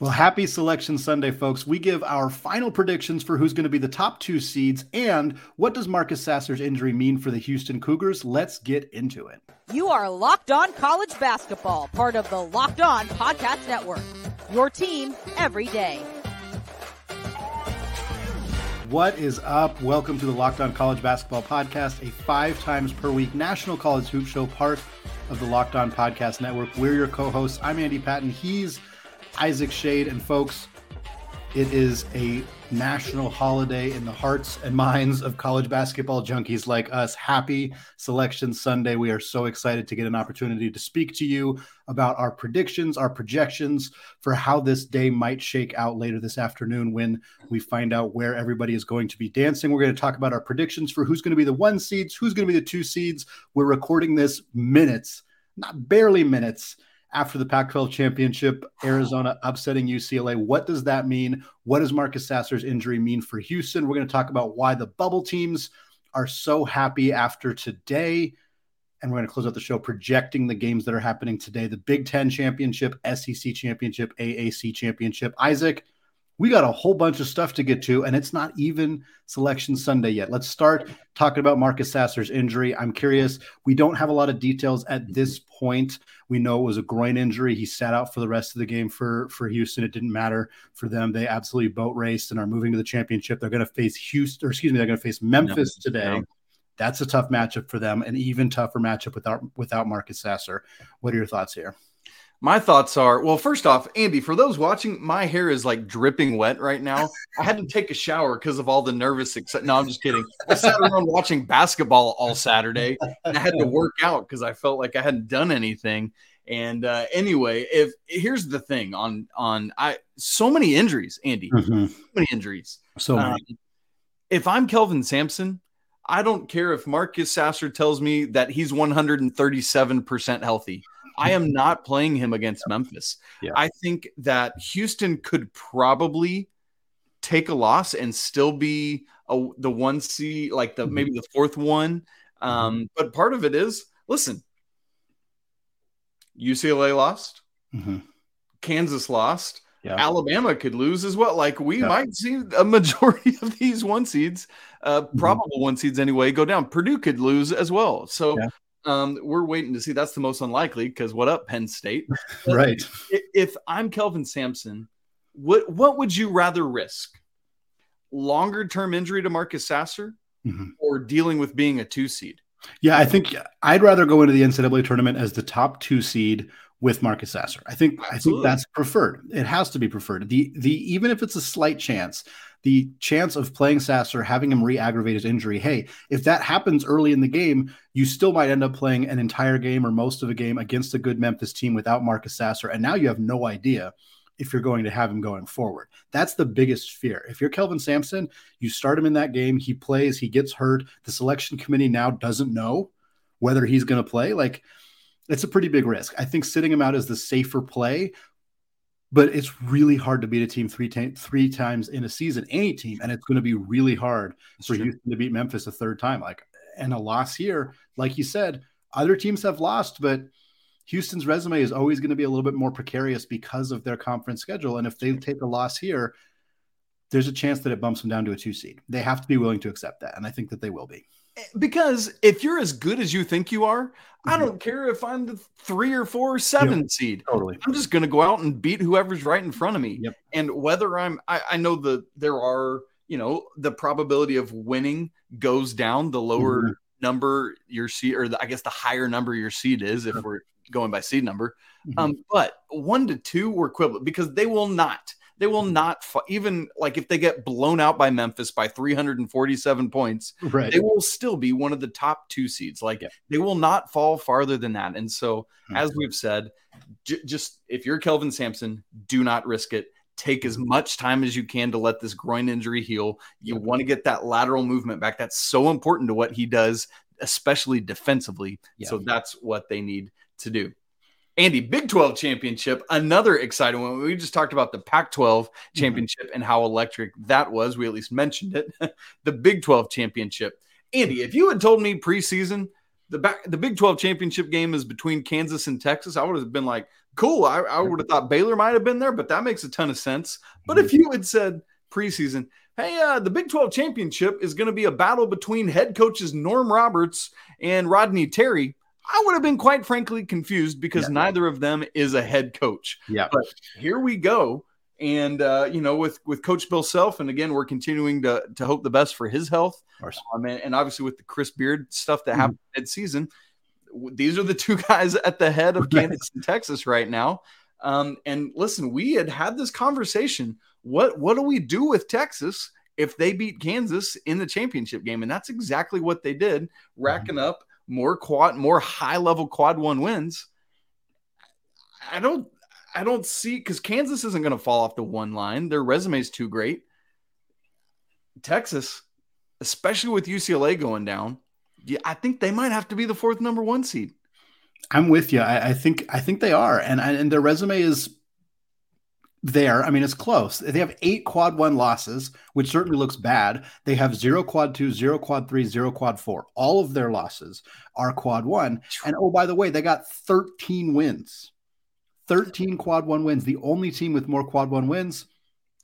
Well, happy Selection Sunday, folks. We give our final predictions for who's going to be the top two seeds and what does Marcus Sasser's injury mean for the Houston Cougars. Let's get into it. You are Locked On College Basketball, part of the Locked On Podcast Network. Your team every day. What is up? Welcome to the Locked On College Basketball Podcast, a five times per week national college hoop show, part of the Locked On Podcast Network. We're your co hosts. I'm Andy Patton. He's Isaac Schade. And folks, it is a national holiday in the hearts and minds of college basketball junkies like us. Happy Selection Sunday. We are so excited to get an opportunity to speak to you about our predictions, our projections for how this day might shake out later this afternoon when we find out where everybody is going to be dancing. We're going to talk about our predictions for who's going to be the one seeds, who's going to be the two seeds. We're recording this minutes, not barely minutes after the Pac 12 championship, Arizona upsetting UCLA. What does that mean? What does Marcus Sasser's injury mean for Houston? We're going to talk about why the bubble teams are so happy after today. And we're going to close out the show projecting the games that are happening today the Big Ten championship, SEC championship, AAC championship. Isaac, we got a whole bunch of stuff to get to, and it's not even selection Sunday yet. Let's start talking about Marcus Sasser's injury. I'm curious. We don't have a lot of details at this point. We know it was a groin injury. He sat out for the rest of the game for for Houston. It didn't matter for them. They absolutely boat raced and are moving to the championship. They're going to face Houston, or excuse me, they're going to face Memphis no, today. No. That's a tough matchup for them, an even tougher matchup without without Marcus Sasser. What are your thoughts here? My thoughts are well, first off, Andy, for those watching, my hair is like dripping wet right now. I had to take a shower because of all the nervous excitement. No, I'm just kidding. I sat around watching basketball all Saturday and I had to work out because I felt like I hadn't done anything. And uh, anyway, if here's the thing on on I so many injuries, Andy, mm-hmm. so many injuries. So many. Um, if I'm Kelvin Sampson, I don't care if Marcus Sasser tells me that he's 137% healthy. I am not playing him against Memphis. Yeah. I think that Houston could probably take a loss and still be a, the one seed, like the mm-hmm. maybe the fourth one. Mm-hmm. Um, mm-hmm. But part of it is listen, UCLA lost, mm-hmm. Kansas lost. Yeah. Alabama could lose as well. Like we yeah. might see a majority of these one seeds, uh, mm-hmm. probable one seeds anyway, go down. Purdue could lose as well. So. Um, we're waiting to see. That's the most unlikely because what up, Penn State? right. If I'm Kelvin Sampson, what what would you rather risk? Longer term injury to Marcus Sasser mm-hmm. or dealing with being a two seed? Yeah, I think I'd rather go into the NCAA tournament as the top two seed with Marcus Sasser. I think Absolutely. I think that's preferred. It has to be preferred. The the even if it's a slight chance the chance of playing Sasser, having him re-aggravate his injury, hey, if that happens early in the game, you still might end up playing an entire game or most of a game against a good Memphis team without Marcus Sasser, and now you have no idea if you're going to have him going forward. That's the biggest fear. If you're Kelvin Sampson, you start him in that game, he plays, he gets hurt. The selection committee now doesn't know whether he's going to play. Like, it's a pretty big risk. I think sitting him out is the safer play, but it's really hard to beat a team three, t- three times in a season, any team, and it's going to be really hard That's for true. Houston to beat Memphis a third time. Like, and a loss here, like you said, other teams have lost, but Houston's resume is always going to be a little bit more precarious because of their conference schedule. And if they take a loss here, there's a chance that it bumps them down to a two seed. They have to be willing to accept that, and I think that they will be because if you're as good as you think you are, mm-hmm. I don't care if I'm the three or four or seven yep. seed. Totally. I'm just going to go out and beat whoever's right in front of me. Yep. And whether I'm, I, I know that there are, you know, the probability of winning goes down the lower mm-hmm. number your seed, or the, I guess the higher number your seed is if we're going by seed number. Mm-hmm. Um, but one to two were equivalent because they will not they will not even like if they get blown out by Memphis by 347 points, right. they will still be one of the top two seeds. Like yeah. they will not fall farther than that. And so, mm-hmm. as we've said, j- just if you're Kelvin Sampson, do not risk it. Take as much time as you can to let this groin injury heal. You want to get that lateral movement back. That's so important to what he does, especially defensively. Yeah. So that's what they need to do. Andy, Big 12 championship, another exciting one. We just talked about the Pac 12 mm-hmm. championship mm-hmm. and how electric that was. We at least mentioned it. the Big 12 championship. Andy, if you had told me preseason the back, the Big 12 championship game is between Kansas and Texas, I would have been like, cool. I, I would have thought Baylor might have been there, but that makes a ton of sense. But if you had said preseason, hey, uh, the Big 12 championship is going to be a battle between head coaches Norm Roberts and Rodney Terry, I would have been quite frankly confused because yeah. neither of them is a head coach. Yeah. But here we go. And uh, you know, with with Coach Bill Self, and again, we're continuing to to hope the best for his health. Um, and, and, obviously with the Chris Beard stuff that mm-hmm. happened mid season, these are the two guys at the head of Kansas and Texas right now. Um, and listen, we had had this conversation. What what do we do with Texas if they beat Kansas in the championship game? And that's exactly what they did, racking mm-hmm. up more quad, more high level quad one wins. I don't, I don't see because Kansas isn't going to fall off the one line. Their resume is too great. Texas, especially with UCLA going down, yeah, I think they might have to be the fourth number one seed. I'm with you. I, I think I think they are, and and their resume is there. I mean, it's close. They have eight quad one losses, which certainly looks bad. They have zero quad two, zero quad three, zero quad four. All of their losses are quad one. And oh, by the way, they got 13 wins. 13 quad one wins. The only team with more quad one wins.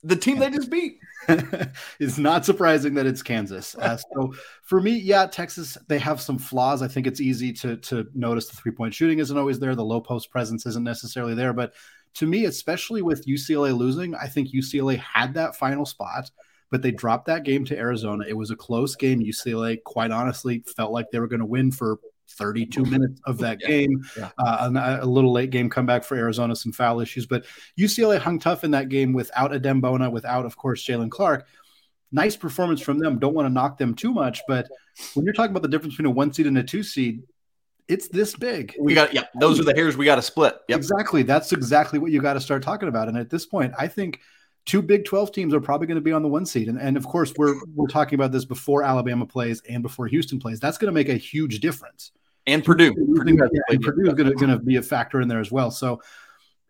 The team they just beat. it's not surprising that it's Kansas. Uh, so for me, yeah, Texas, they have some flaws. I think it's easy to to notice the three point shooting isn't always there. The low post presence isn't necessarily there, but to me, especially with UCLA losing, I think UCLA had that final spot, but they dropped that game to Arizona. It was a close game. UCLA, quite honestly, felt like they were going to win for 32 minutes of that yeah. game. Yeah. Uh, a, a, little late game comeback for Arizona, some foul issues, but UCLA hung tough in that game without Adem Bona, without, of course, Jaylen Clark. Nice performance from them. Don't want to knock them too much, but when you're talking about the difference between a one seed and a two seed, it's this big. We got yeah, those are the hairs we got to split. Yep. Exactly. That's exactly what you got to start talking about. And at this point, I think two Big 12 teams are probably going to be on the one seed. And, and of course, we're we're talking about this before Alabama plays and before Houston plays. That's going to make a huge difference. And Purdue. Purdue, yeah, and Purdue is going to, going to be a factor in there as well. So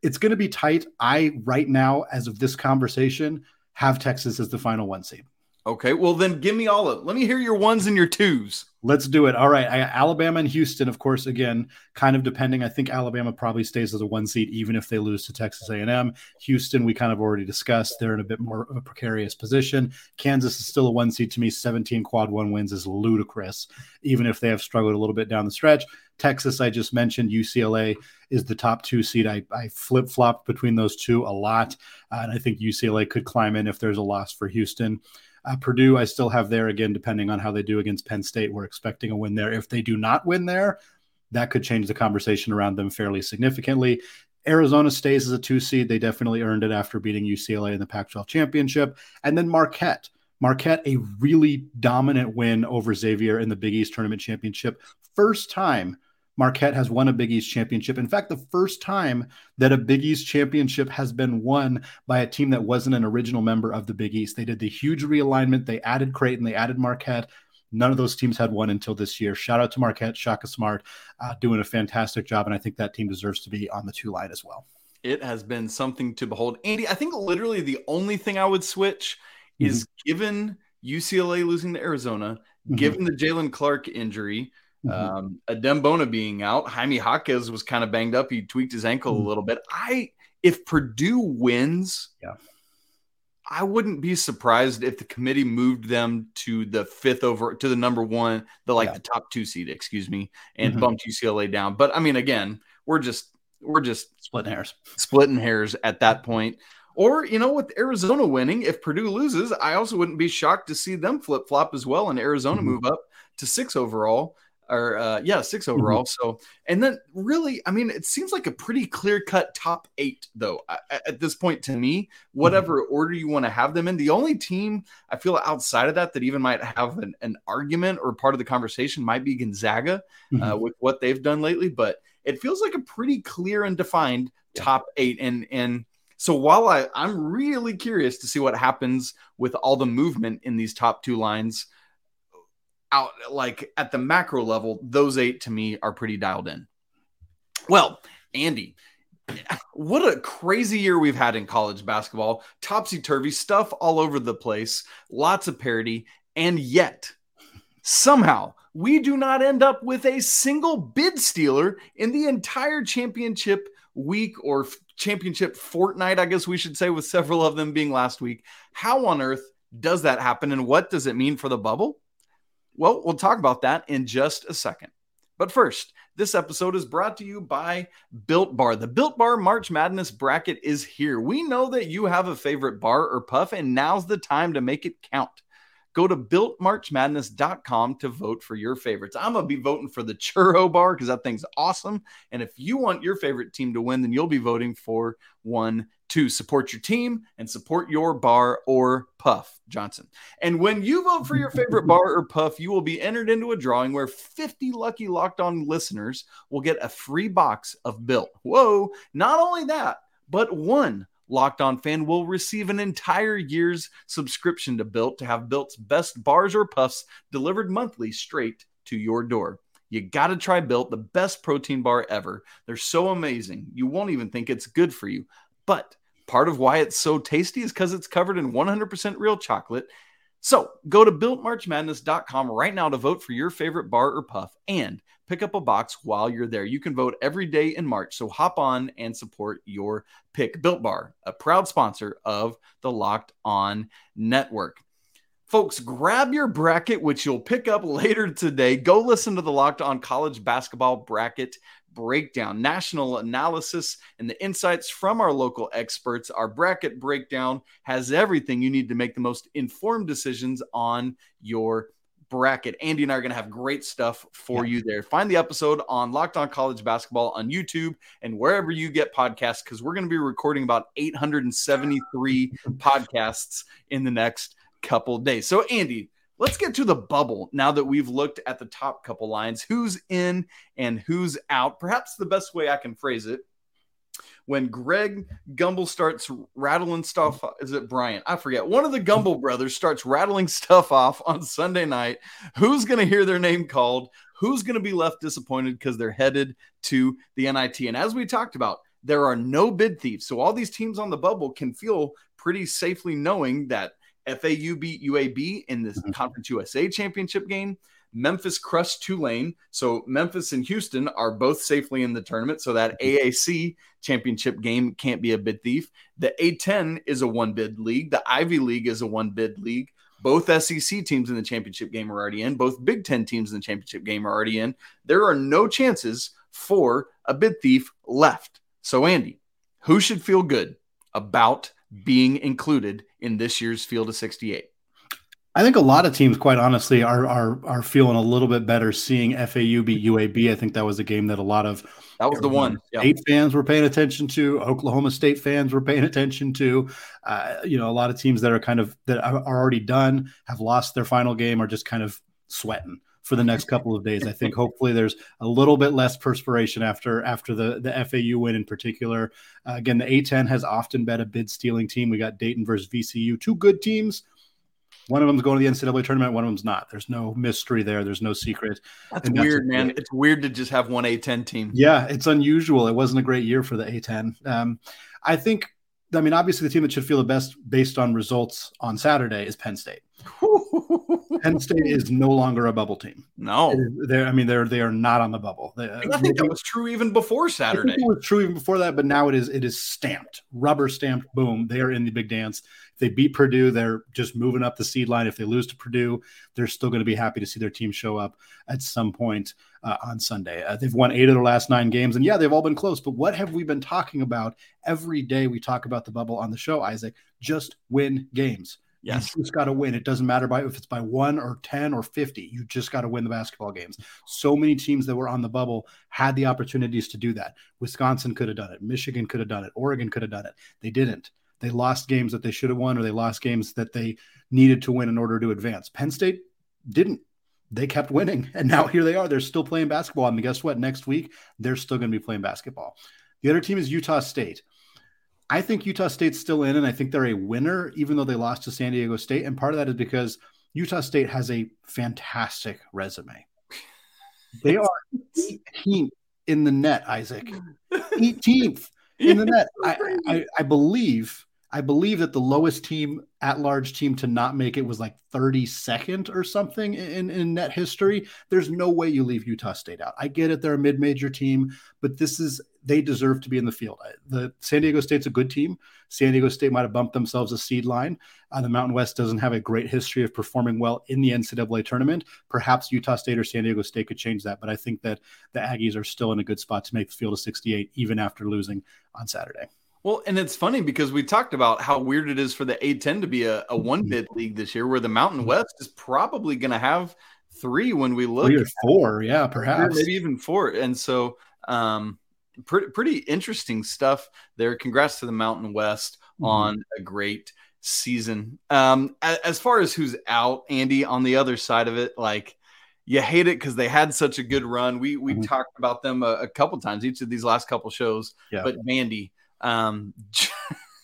it's going to be tight. I right now, as of this conversation, have Texas as the final one seed. Okay, well then give me all of. Let me hear your ones and your twos. Let's do it. All right, I, Alabama and Houston, of course. Again, kind of depending. I think Alabama probably stays as a one seed, even if they lose to Texas A&M. Houston, we kind of already discussed. They're in a bit more of a precarious position. Kansas is still a one seed to me. 17 quad one wins is ludicrous, even if they have struggled a little bit down the stretch. Texas, I just mentioned. UCLA is the top two seed. I, I flip flopped between those two a lot, uh, and I think UCLA could climb in if there's a loss for Houston. Uh, Purdue, I still have there again, depending on how they do against Penn State. We're expecting a win there. If they do not win there, that could change the conversation around them fairly significantly. Arizona stays as a two seed. They definitely earned it after beating UCLA in the Pac 12 championship. And then Marquette. Marquette, a really dominant win over Xavier in the Big East tournament championship. First time Marquette has won a Big East championship. In fact, the first time that a Big East championship has been won by a team that wasn't an original member of the Big East. They did the huge realignment. They added Creighton, they added Marquette. None of those teams had won until this year. Shout out to Marquette, Shaka Smart, uh, doing a fantastic job. And I think that team deserves to be on the two line as well. It has been something to behold. Andy, I think literally the only thing I would switch mm-hmm. is given UCLA losing to Arizona, mm-hmm. given the Jaylen Clark injury, Mm-hmm. Um, Adem Bona being out, Jaime Jaquez was kind of banged up. He tweaked his ankle mm-hmm. a little bit. I if Purdue wins, yeah, I wouldn't be surprised if the committee moved them to the fifth over to the number one, the like yeah. the top two seed, excuse me, and mm-hmm. bumped UCLA down. But I mean, again, we're just we're just splitting hairs, splitting hairs at that point. Or, you know, with Arizona winning, if Purdue loses, I also wouldn't be shocked to see them flip flop as well and Arizona mm-hmm. move up to six overall or uh, yeah, 6 mm-hmm. overall. Mm-hmm. So, and then really, I mean, it seems like a pretty clear cut top eight, though, at, at this point to me, whatever mm-hmm. order you want to have them in. The only team I feel outside of that that even might have an, an argument or part of the conversation might be Gonzaga uh, mm-hmm. uh, with what they've done lately, but it feels like a pretty clear and defined top eight. And, and, so while I, I'm really curious to see what happens with all the movement in these top two lines, out like at the macro level, those eight to me are pretty dialed in. Well, Andy, what a crazy year we've had in college basketball. Topsy turvy stuff all over the place, lots of parity, and yet somehow we do not end up with a single bid stealer in the entire championship week or championship fortnight, I guess we should say, with several of them being last week. How on earth does that happen and what does it mean for the bubble? Well, we'll talk about that in just a second. But first, this episode is brought to you by Built Bar. The Built Bar March Madness bracket is here. We know that you have a favorite bar or puff, and now's the time to make it count. Go to builtmarchmadness.com to vote for your favorites. I'm going to be voting for the churro bar because that thing's awesome. And if you want your favorite team to win, then you'll be voting for one to support your team and support your bar or puff, Johnson. And when you vote for your favorite bar or puff, you will be entered into a drawing where 50 lucky locked on listeners will get a free box of Built. Whoa, not only that, but one Locked On fan will receive an entire year's subscription to Built to have Built's best bars or puffs delivered monthly straight to your door. You got to try Built, the best protein bar ever. They're so amazing. You won't even think it's good for you. But part of why it's so tasty is because it's covered in 100% real chocolate. So go to builtmarchmadness.com right now to vote for your favorite bar or puff and pick up a box while you're there. You can vote every day in March. So hop on and support your pick. Built Bar, a proud sponsor of the Locked On Network. Folks, grab your bracket, which you'll pick up later today. Go listen to the Locked On College Basketball Bracket breakdown, national analysis, and the insights from our local experts. Our bracket breakdown has everything you need to make the most informed decisions on your bracket. Andy and I are going to have great stuff for yeah. you there. Find the episode on Locked On College Basketball on YouTube and wherever you get podcasts, because we're going to be recording about 873 podcasts in the next couple days. So, Andy, let's get to the bubble now that we've looked at the top couple lines who's in and who's out. Perhaps the best way I can phrase it when Greg Gumbel starts rattling stuff. Is it Brian? I forget. One of the Gumbel brothers starts rattling stuff off on Sunday night. Who's going to hear their name called? Who's going to be left disappointed because they're headed to the NIT? And as we talked about, there are no bid thieves. So all these teams on the bubble can feel pretty safely knowing that FAU beat UAB in this mm-hmm. Conference USA championship game. Memphis crushed Tulane. So Memphis and Houston are both safely in the tournament. So that mm-hmm. AAC championship game can't be a bid thief. The A10 is a one bid league. The Ivy League is a one bid league. Both SEC teams in the championship game are already in. Both Big Ten teams in the championship game are already in. There are no chances for a bid thief left. So, Andy, who should feel good about being included in this year's Field of 68? I think a lot of teams, quite honestly, are are are feeling a little bit better seeing FAU beat UAB. I think that was a game that a lot of that was the one. State fans were paying attention to. Oklahoma State fans were paying attention to. Uh, you know, a lot of teams that are kind of that are already done have lost their final game, are just kind of sweating for the next couple of days. I think hopefully there's a little bit less perspiration after after the the FAU win in particular. Uh, again, the A10 has often been a bid stealing team. We got Dayton versus VCU, two good teams one of them's going to the NCAA tournament, one of them's not. There's no mystery there. There's no secret. That's weird, man. It's weird to just have one A10 team. Yeah, it's unusual. It wasn't a great year for the A10. Um, I think, I mean, obviously, the team that should feel the best based on results on Saturday is Penn State. Penn State is no longer a bubble team. No, they're. I mean, they're they are not on the bubble. They, I think that was true even before Saturday. it was true even before that, but now it is. It is stamped, rubber stamped. Boom! They are in the big dance. If they beat Purdue, they're just moving up the seed line. If they lose to Purdue, they're still going to be happy to see their team show up at some point uh, on Sunday. Uh, they've won eight of their last nine games, and yeah, they've all been close. But what have we been talking about every day? We talk about the bubble on the show, Isaac. Just win games Yes. You just got to win. It doesn't matter by if it's by one or 10 or 50. You just got to win the basketball games. So many teams that were on the bubble had the opportunities to do that. Wisconsin could have done it. Michigan could have done it. Oregon could have done it. They didn't. They lost games that they should have won or they lost games that they needed to win in order to advance. Penn State didn't. They kept winning. And now here they are. They're still playing basketball. I And guess what? Next week, they're still going to be playing basketball. The other team is Utah State. I think Utah State's still in, and I think they're a winner, even though they lost to San Diego State. And part of that is because Utah State has a fantastic resume. They are 18th in the net, Isaac. 18th in the net. I, I, I believe I believe that the lowest team at large team to not make it was like 32nd or something in, in net history. There's no way you leave Utah State out. I get it, they're a mid major team, but this is they deserve to be in the field. The San Diego State's a good team. San Diego State might have bumped themselves a seed line. Uh, the Mountain West doesn't have a great history of performing well in the NCAA tournament. Perhaps Utah State or San Diego State could change that, but I think that the Aggies are still in a good spot to make the field of 68, even after losing on Saturday. Well, and it's funny because we talked about how weird it is for the A10 to be a, a one bid league this year, where the Mountain West is probably going to have three when we look. Three or four, yeah, perhaps. Maybe even four. And so, um, pretty, pretty interesting stuff there. Congrats to the Mountain West mm-hmm. on a great season. Um, as far as who's out, Andy, on the other side of it, like you hate it because they had such a good run. We we mm-hmm. talked about them a, a, couple times each of these last couple shows. Yeah. But Vandy, um,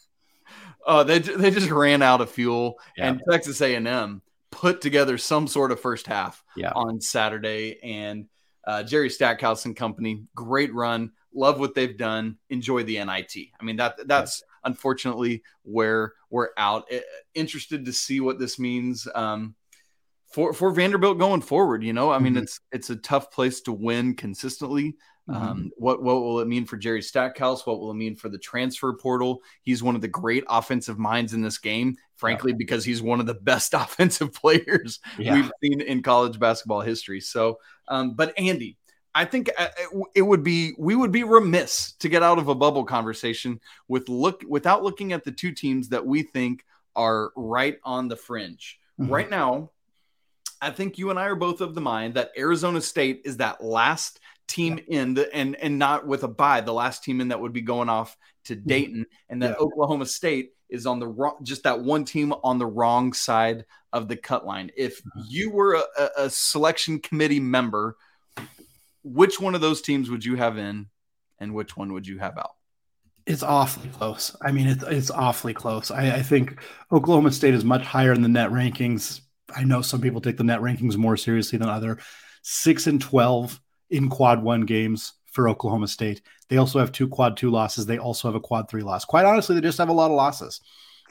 oh, they they just ran out of fuel, yeah. and Texas A and M put together some sort of first half yeah. on Saturday, and uh, Jerry Stackhouse and company, great run. Love what they've done. Enjoy the NIT. I mean that that's unfortunately where we're out. Interested to see what this means. Um, for for Vanderbilt going forward. You know, I mean, mm-hmm. it's it's a tough place to win consistently. Mm-hmm. Um, what what will it mean for Jerry Stackhouse? What will it mean for the transfer portal? He's one of the great offensive minds in this game, frankly, yeah. because he's one of the best offensive players yeah. we've seen in college basketball history. So, um, but Andy, I think uh, it would be we would be remiss to get out of a bubble conversation with look without looking at the two teams that we think are right on the fringe. Mm-hmm. Right now, I think you and I are both of the mind that Arizona State is that last team yeah. in the and and not with a bye, the last team in that would be going off to mm-hmm. Dayton, and that yeah. Oklahoma State is on the wrong, just that one team on the wrong side of the cut line. If mm-hmm. you were a, a selection committee member, which one of those teams would you have in, and which one would you have out? It's awfully close. I mean, it's, it's awfully close. I, I think Oklahoma State is much higher in the net rankings. I know some people take the net rankings more seriously than other. Six and twelve in quad one games for Oklahoma State. They also have two quad two losses. They also have a quad three loss. Quite honestly, they just have a lot of losses.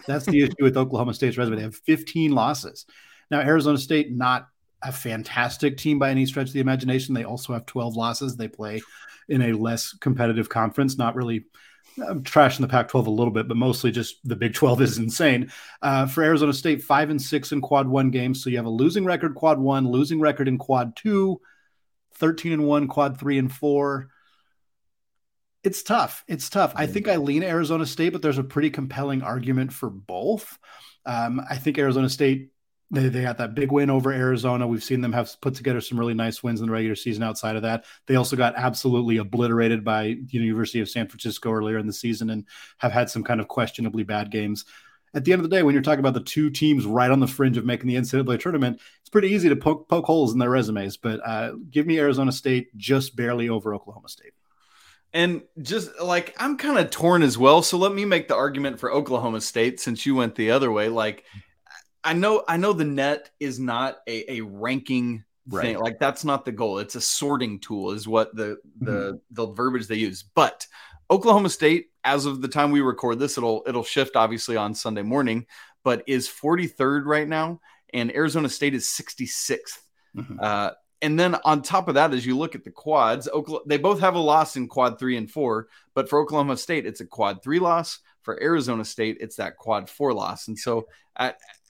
That's the issue with Oklahoma State's resume. They have 15 losses. Now, Arizona State, not a fantastic team by any stretch of the imagination. They also have 12 losses. They play in a less competitive conference, not really. I'm trashing the Pac-12 a little bit, but mostly just the Big 12 is insane. Uh, for Arizona State, five and six in quad one games. So you have a losing record quad one, losing record in quad two, 13 and 1, quad 3 and 4. It's tough. It's tough. I think I lean Arizona State, but there's a pretty compelling argument for both. Um, I think Arizona State they, they got that big win over Arizona. We've seen them have put together some really nice wins in the regular season outside of that. They also got absolutely obliterated by the University of San Francisco earlier in the season and have had some kind of questionably bad games at the end of the day, when you're talking about the two teams right on the fringe of making the NCAA tournament, it's pretty easy to poke, poke holes in their resumes. But uh, give me Arizona State just barely over Oklahoma State. And just like I'm kind of torn as well. So let me make the argument for Oklahoma State since you went the other way. Like I know I know the net is not a, a ranking right. thing. Like that's not the goal. It's a sorting tool, is what the the mm-hmm. the verbiage they use. But Oklahoma State, as of the time we record this, it'll it'll shift obviously on Sunday morning, but is 43rd right now, and Arizona State is 66th. Mm-hmm. Uh, and then on top of that, as you look at the quads, Oklahoma, they both have a loss in quad three and four, but for Oklahoma State, it's a quad three loss. For Arizona State, it's that quad four loss. And so,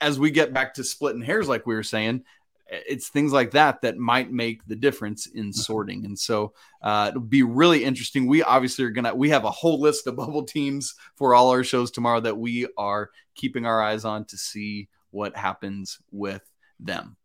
as we get back to splitting hairs, like we were saying, it's things like that that might make the difference in mm-hmm. sorting. And so uh, it'll be really interesting. We obviously are going to, we have a whole list of bubble teams for all our shows tomorrow that we are keeping our eyes on to see what happens with them.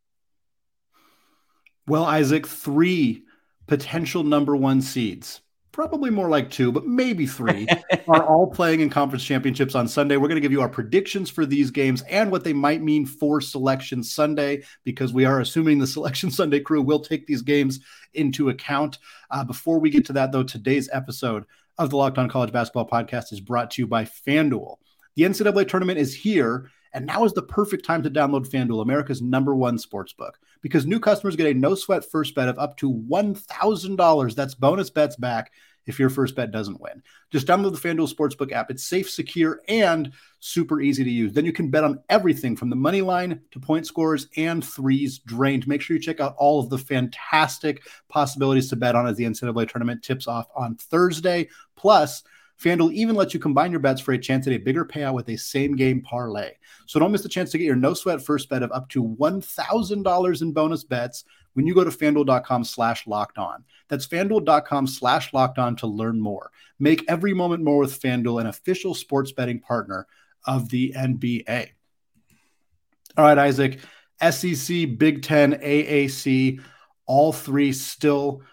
Well, Isaac, three potential number one seeds probably more like two, but maybe three, are all playing in conference championships on Sunday. We're going to give you our predictions for these games and what they might mean for Selection Sunday, because we are assuming the Selection Sunday crew will take these games into account. Uh, before we get to that, though, today's episode of the Locked On College Basketball Podcast is brought to you by FanDuel. The NCAA tournament is here. And now is the perfect time to download FanDuel, America's number one sports book, because new customers get a no sweat first bet of up to $1,000. That's bonus bets back if your first bet doesn't win. Just download the FanDuel Sportsbook app. It's safe, secure, and super easy to use. Then you can bet on everything from the money line to point scores and threes drained. Make sure you check out all of the fantastic possibilities to bet on as the NCAA tournament tips off on Thursday. Plus, FanDuel even lets you combine your bets for a chance at a bigger payout with a same game parlay. So don't miss the chance to get your no sweat first bet of up to $1,000 in bonus bets when you go to fanduel.com slash locked on. That's fanduel.com slash locked on to learn more. Make every moment more with FanDuel, an official sports betting partner of the NBA. All right, Isaac, SEC, Big Ten, AAC, all three still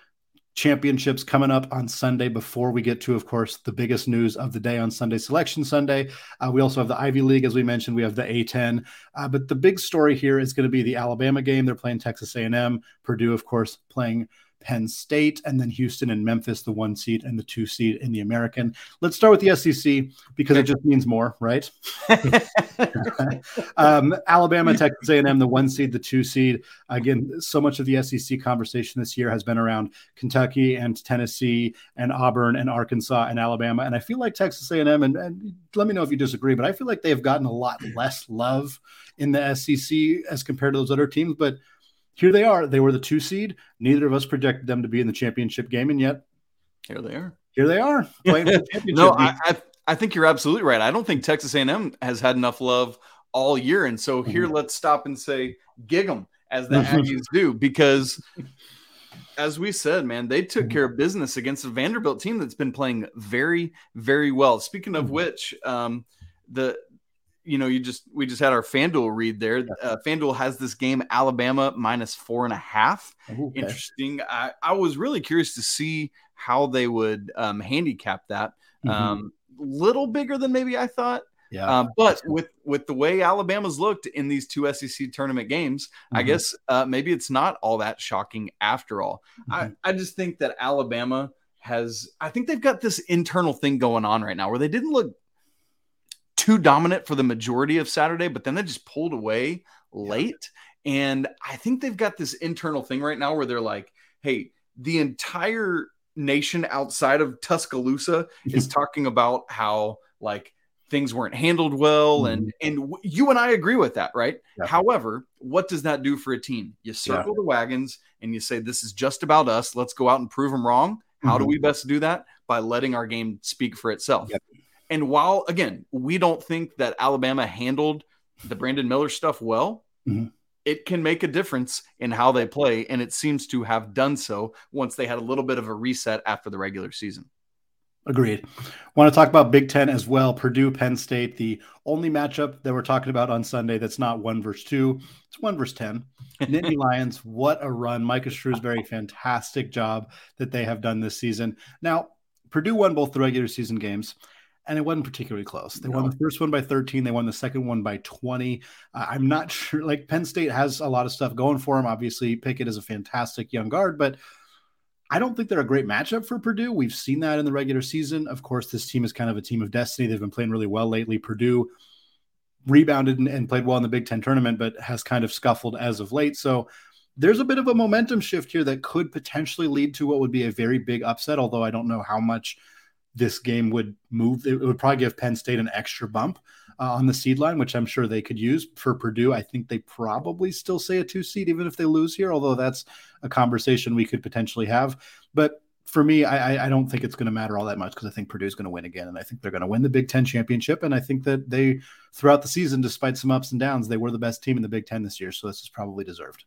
championships coming up on Sunday before we get to, of course, the biggest news of the day on Sunday, Selection Sunday. Uh, we also have the Ivy League, as we mentioned. We have the A10. Uh, but the big story here is going to be the Alabama game. They're playing Texas A&M. Purdue, of course, playing Penn State, and then Houston and Memphis, the one seed and the two seed in the American. Let's start with the SEC because it just means more, right? um, Alabama, Texas A&M, the one seed, the two seed. Again, so much of the SEC conversation this year has been around Kentucky and Tennessee and Auburn and Arkansas and Alabama, and I feel like Texas A&M and, and let me know if you disagree, but I feel like they've gotten a lot less love in the SEC as compared to those other teams, but here they are. They were the two seed. Neither of us projected them to be in the championship game, and yet here they are. Here they are playing the no, I, I, I think you're absolutely right. I don't think Texas A&M has had enough love all year, and so here mm-hmm. let's stop and say gig them as the Aggies do because. As we said, man, they took mm-hmm. care of business against a Vanderbilt team that's been playing very, very well. Speaking of mm-hmm. which, um, the you know, you just we just had our FanDuel read there. Uh, FanDuel has this game Alabama minus four and a half. Okay. Interesting. I, I was really curious to see how they would um, handicap that. Mm-hmm. Um, little bigger than maybe I thought. Yeah. Uh, but with with the way Alabama's looked in these two SEC tournament games, mm-hmm. I guess uh, maybe it's not all that shocking after all. Mm-hmm. I, I just think that Alabama has I think they've got this internal thing going on right now where they didn't look too dominant for the majority of Saturday, but then they just pulled away late. Yeah. And I think they've got this internal thing right now where they're like, hey, the entire nation outside of Tuscaloosa is talking about how like things weren't handled well mm-hmm. and and you and I agree with that, right? Yeah. However, what does that do for a team? You circle yeah. the wagons and you say this is just about us. Let's go out and prove them wrong. How mm-hmm. do we best do that? By letting our game speak for itself. Yep. And while again, we don't think that Alabama handled the Brandon Miller stuff well, mm-hmm. It can make a difference in how they play. And it seems to have done so once they had a little bit of a reset after the regular season. Agreed. Want to talk about Big Ten as well. Purdue, Penn State, the only matchup that we're talking about on Sunday that's not one versus two. It's one versus 10. Nittany Lions, what a run. Micah Shrewsberry, fantastic job that they have done this season. Now, Purdue won both the regular season games and it wasn't particularly close. They no. won the first one by 13. They won the second one by 20. Uh, I'm not sure. Like Penn State has a lot of stuff going for them. Obviously, Pickett is a fantastic young guard, but I don't think they're a great matchup for Purdue. We've seen that in the regular season. Of course, this team is kind of a team of destiny. They've been playing really well lately. Purdue rebounded and, and played well in the Big Ten tournament, but has kind of scuffled as of late. So there's a bit of a momentum shift here that could potentially lead to what would be a very big upset, although I don't know how much – this game would move. It would probably give Penn State an extra bump uh, on the seed line, which I'm sure they could use for Purdue. I think they probably still say a two seed, even if they lose here, although that's a conversation we could potentially have. But for me, I, I don't think it's going to matter all that much because I think Purdue's going to win again, and I think they're going to win the Big Ten championship. And I think that they, throughout the season, despite some ups and downs, they were the best team in the Big Ten this year. So this is probably deserved.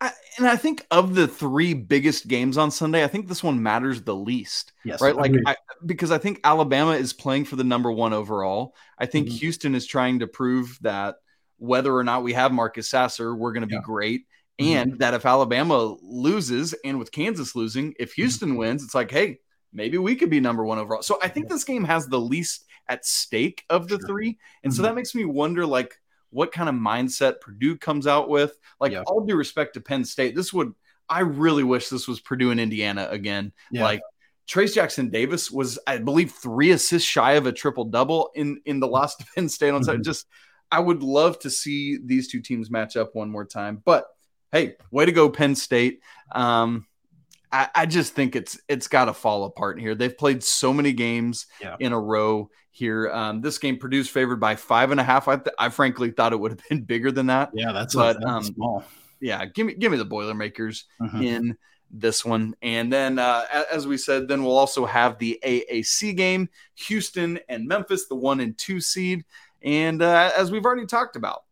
I, and I think of the three biggest games on Sunday, I think this one matters the least. Yes, right. Like I, because I think Alabama is playing for the number one overall. I think mm-hmm. Houston is trying to prove that whether or not we have Marcus Sasser, we're going to yeah. be great. Mm-hmm. And that if Alabama loses, and with Kansas losing, if mm-hmm. Houston mm-hmm. wins, it's like, hey, maybe we could be number one overall. So I think yeah. this game has the least at stake of the sure. three, and so mm-hmm. that makes me wonder, like what kind of mindset Purdue comes out with. Like yeah. all due respect to Penn State, this would I really wish this was Purdue and Indiana again. Yeah. Like Trayce Jackson Davis was, I believe, three assists shy of a triple double in in the last Penn State on mm-hmm. Just I would love to see these two teams match up one more time. But hey, way to go, Penn State. Um, I, I just think it's it's got to fall apart here. They've played so many games Yeah. in a row here. Um, this game produced favored by five and a half. I, th- I frankly thought it would have been bigger than that. Yeah, that's, But, that's um, small. Yeah, give me give me the Boilermakers Mhm. in this one. And then, uh, as we said, then we'll also have the AAC game, Houston and Memphis, the one and two seed. And uh, as we've already talked about,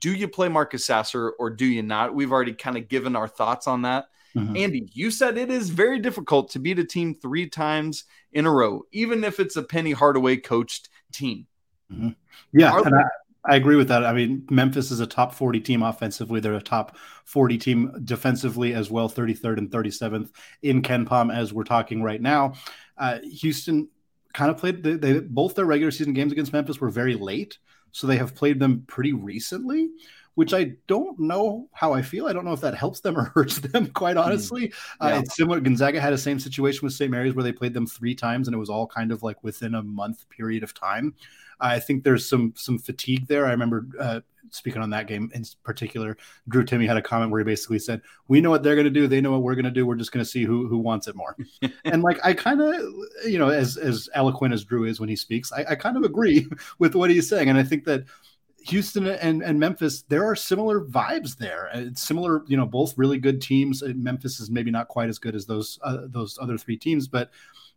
do you play Marcus Sasser or do you not? We've already kind of given our thoughts on that. Mhm. Andy, you said it is very difficult to beat a team three times in a row, even if it's a Penny Hardaway coached team. Yeah, Are and I, I agree with that. I mean, Memphis is a top 40 team offensively. They're a top 40 team defensively as well, 33rd and 37th in KenPom as we're talking right now. Uh, Houston kind of played they, they both their regular season games against Memphis were very late, so they have played them pretty recently. Which I don't know how I feel. I don't know if that helps them or hurts them. Quite honestly, uh, Yeah. it's similar. Gonzaga had the same situation with St. Mary's where they played them three times, and it was all kind of like within a month period of time. I think there's some some fatigue there. I remember uh, speaking on that game in particular. Drew Timme had a comment where he basically said, "We know what they're going to do. They know what we're going to do. We're just going to see who who wants it more." and like I kind of, you know, as as eloquent as Drew is when he speaks, I, I kind of agree with what he's saying, and I think that. Houston and, and Memphis, there are similar vibes there. It's similar, you know, both really good teams. Uh, Memphis is maybe not quite as good as those uh, those other three teams, but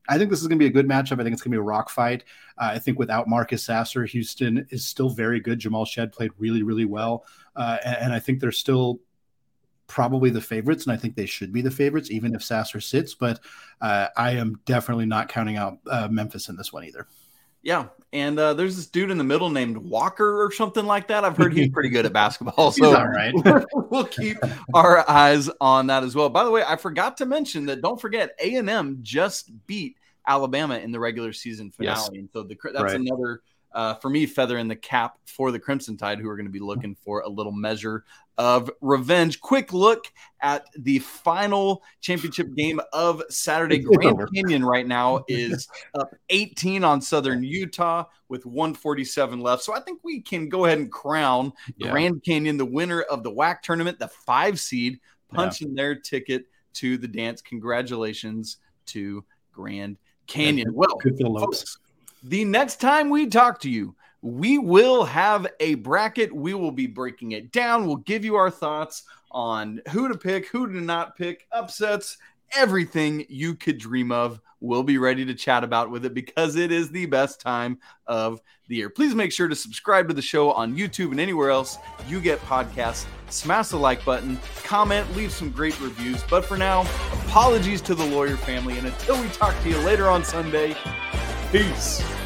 I think this is going to be a good matchup. I think it's going to be a rock fight. Uh, I think without Marcus Sasser, Houston is still very good. Jamal Shead played really, really well, uh, and, and I think they're still probably the favorites, and I think they should be the favorites, even if Sasser sits. But uh, I am definitely not counting out uh, Memphis in this one either. Yeah. And uh, there's this dude in the middle named Walker or something like that. I've heard he's pretty good at basketball. So He's all right. we'll keep our eyes on that as well. By the way, I forgot to mention that don't forget A&M just beat Alabama in the regular season finale. Yes. And so the, that's Right. another, uh, for me, feather in the cap for the Crimson Tide, who are going to be looking for a little measure of revenge. Quick look at the final championship game of Saturday. Grand. Canyon right now is up 18 on Southern Utah with 147 left. So I think we can go ahead and crown Yeah. Grand Canyon the winner of the WAC tournament, the five seed, punching their ticket to the dance. Congratulations to Grand Canyon. Well, Good for the folks, the next time we talk to you, we will have a bracket. We will be breaking it down. We'll give you our thoughts on who to pick, who to not pick, upsets, everything you could dream of. We'll be ready to chat about with it because it is the best time of the year. Please make sure to subscribe to the show on YouTube and anywhere else you get podcasts. Smash the like button, comment, leave some great reviews. But for now, apologies to the lawyer family. And until we talk to you later on Sunday, peace.